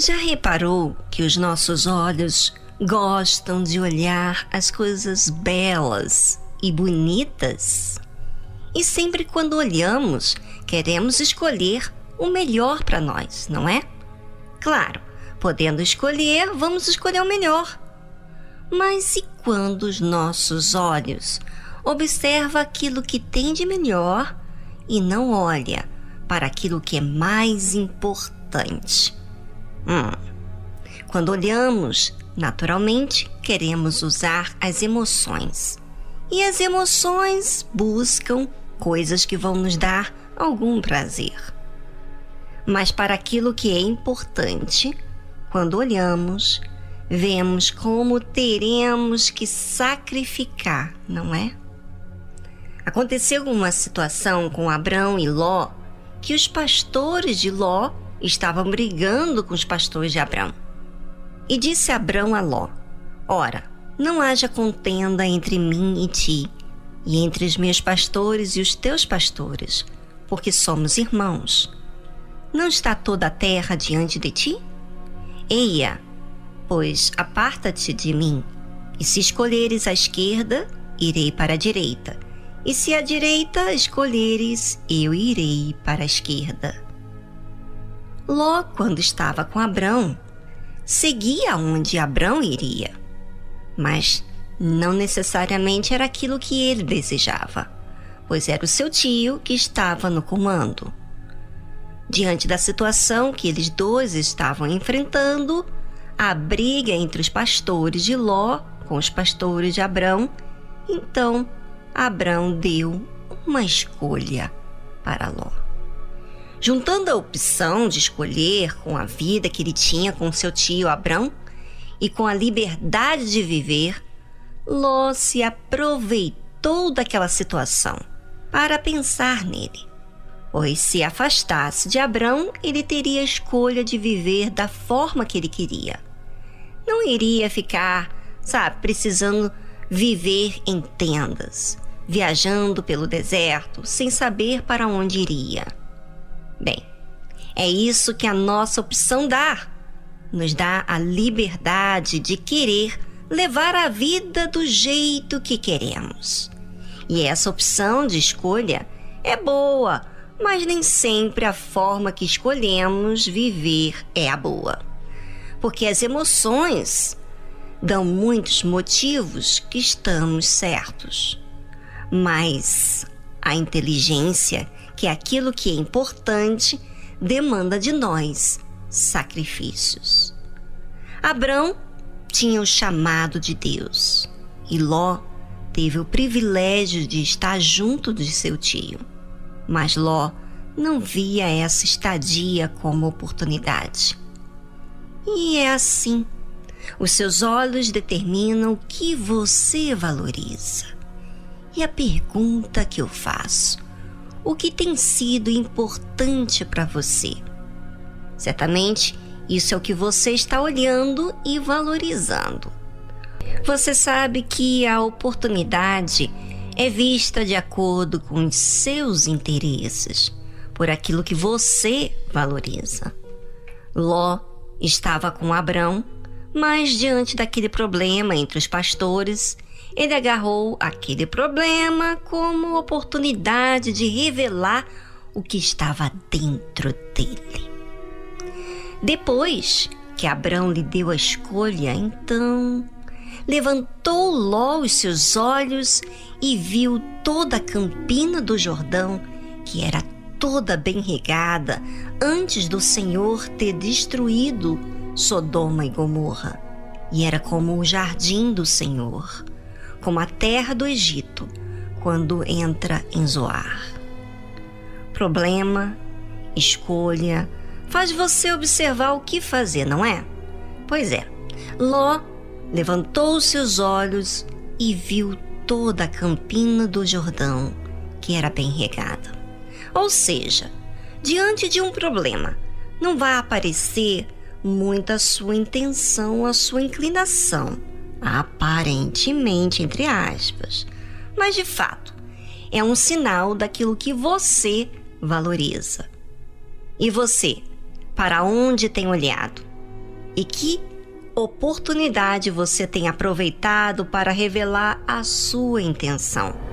Já reparou que os nossos olhos gostam de olhar as coisas belas e bonitas? E sempre quando olhamos, queremos escolher o melhor para nós, não é? Claro, podendo escolher, vamos escolher o melhor. Mas e quando os nossos olhos observam aquilo que tem de melhor e não olha para aquilo que é mais importante? Hum. Quando olhamos, naturalmente queremos usar as emoções. E as emoções buscam coisas que vão nos dar algum prazer. Mas para aquilo que é importante, quando olhamos, vemos como teremos que sacrificar, não é? Aconteceu uma situação com Abrão e Ló que os pastores de Ló estavam brigando com os pastores de Abrão. E disse Abrão a Ló: Ora, não haja contenda entre mim e ti, e entre os meus pastores e os teus pastores, porque somos irmãos. Não está toda a terra diante de ti? Eia, pois aparta-te de mim, e se escolheres a esquerda, irei para a direita, e se a direita escolheres, eu irei para a esquerda. Ló, quando estava com Abrão, seguia onde Abrão iria, mas não necessariamente era aquilo que ele desejava, pois era o seu tio que estava no comando. Diante da situação que eles dois estavam enfrentando, a briga entre os pastores de Ló com os pastores de Abrão. Então, Abrão deu uma escolha para Ló. Juntando a opção de escolher com a vida que ele tinha com seu tio Abrão e com a liberdade de viver, Ló se aproveitou daquela situação para pensar nele. Pois se afastasse de Abrão, ele teria a escolha de viver da forma que ele queria não iria ficar, sabe, precisando viver em tendas, viajando pelo deserto sem saber para onde iria. Bem, é isso que a nossa opção dá. Nos dá a liberdade de querer levar a vida do jeito que queremos. E essa opção de escolha é boa, mas nem sempre a forma que escolhemos viver é a boa porque as emoções dão muitos motivos que estamos certos. Mas a inteligência, que é aquilo que é importante, demanda de nós sacrifícios. Abrão tinha o chamado de Deus e Ló teve o privilégio de estar junto de seu tio. Mas Ló não via essa estadia como oportunidade. E é assim. Os seus olhos determinam o que você valoriza. E a pergunta que eu faço: o que tem sido importante para você? Certamente, isso é o que você está olhando e valorizando. Você sabe que a oportunidade é vista de acordo com os seus interesses, por aquilo que você valoriza. Ló estava com Abrão, mas diante daquele problema entre os pastores, ele agarrou aquele problema como oportunidade de revelar o que estava dentro dele. Depois que Abrão lhe deu a escolha, então levantou Ló os seus olhos e viu toda a campina do Jordão, que era toda bem regada antes do Senhor ter destruído Sodoma e Gomorra. E era como o jardim do Senhor, como a terra do Egito, quando entra em Zoar. Problema, escolha, faz você observar o que fazer, não é? Pois é, Ló levantou seus olhos e viu toda a campina do Jordão, que era bem regada. Ou seja, diante de um problema, não vai aparecer muito a sua intenção, a sua inclinação, aparentemente, entre aspas. Mas de fato, é um sinal daquilo que você valoriza. E você, para onde tem olhado? E que oportunidade você tem aproveitado para revelar a sua intenção?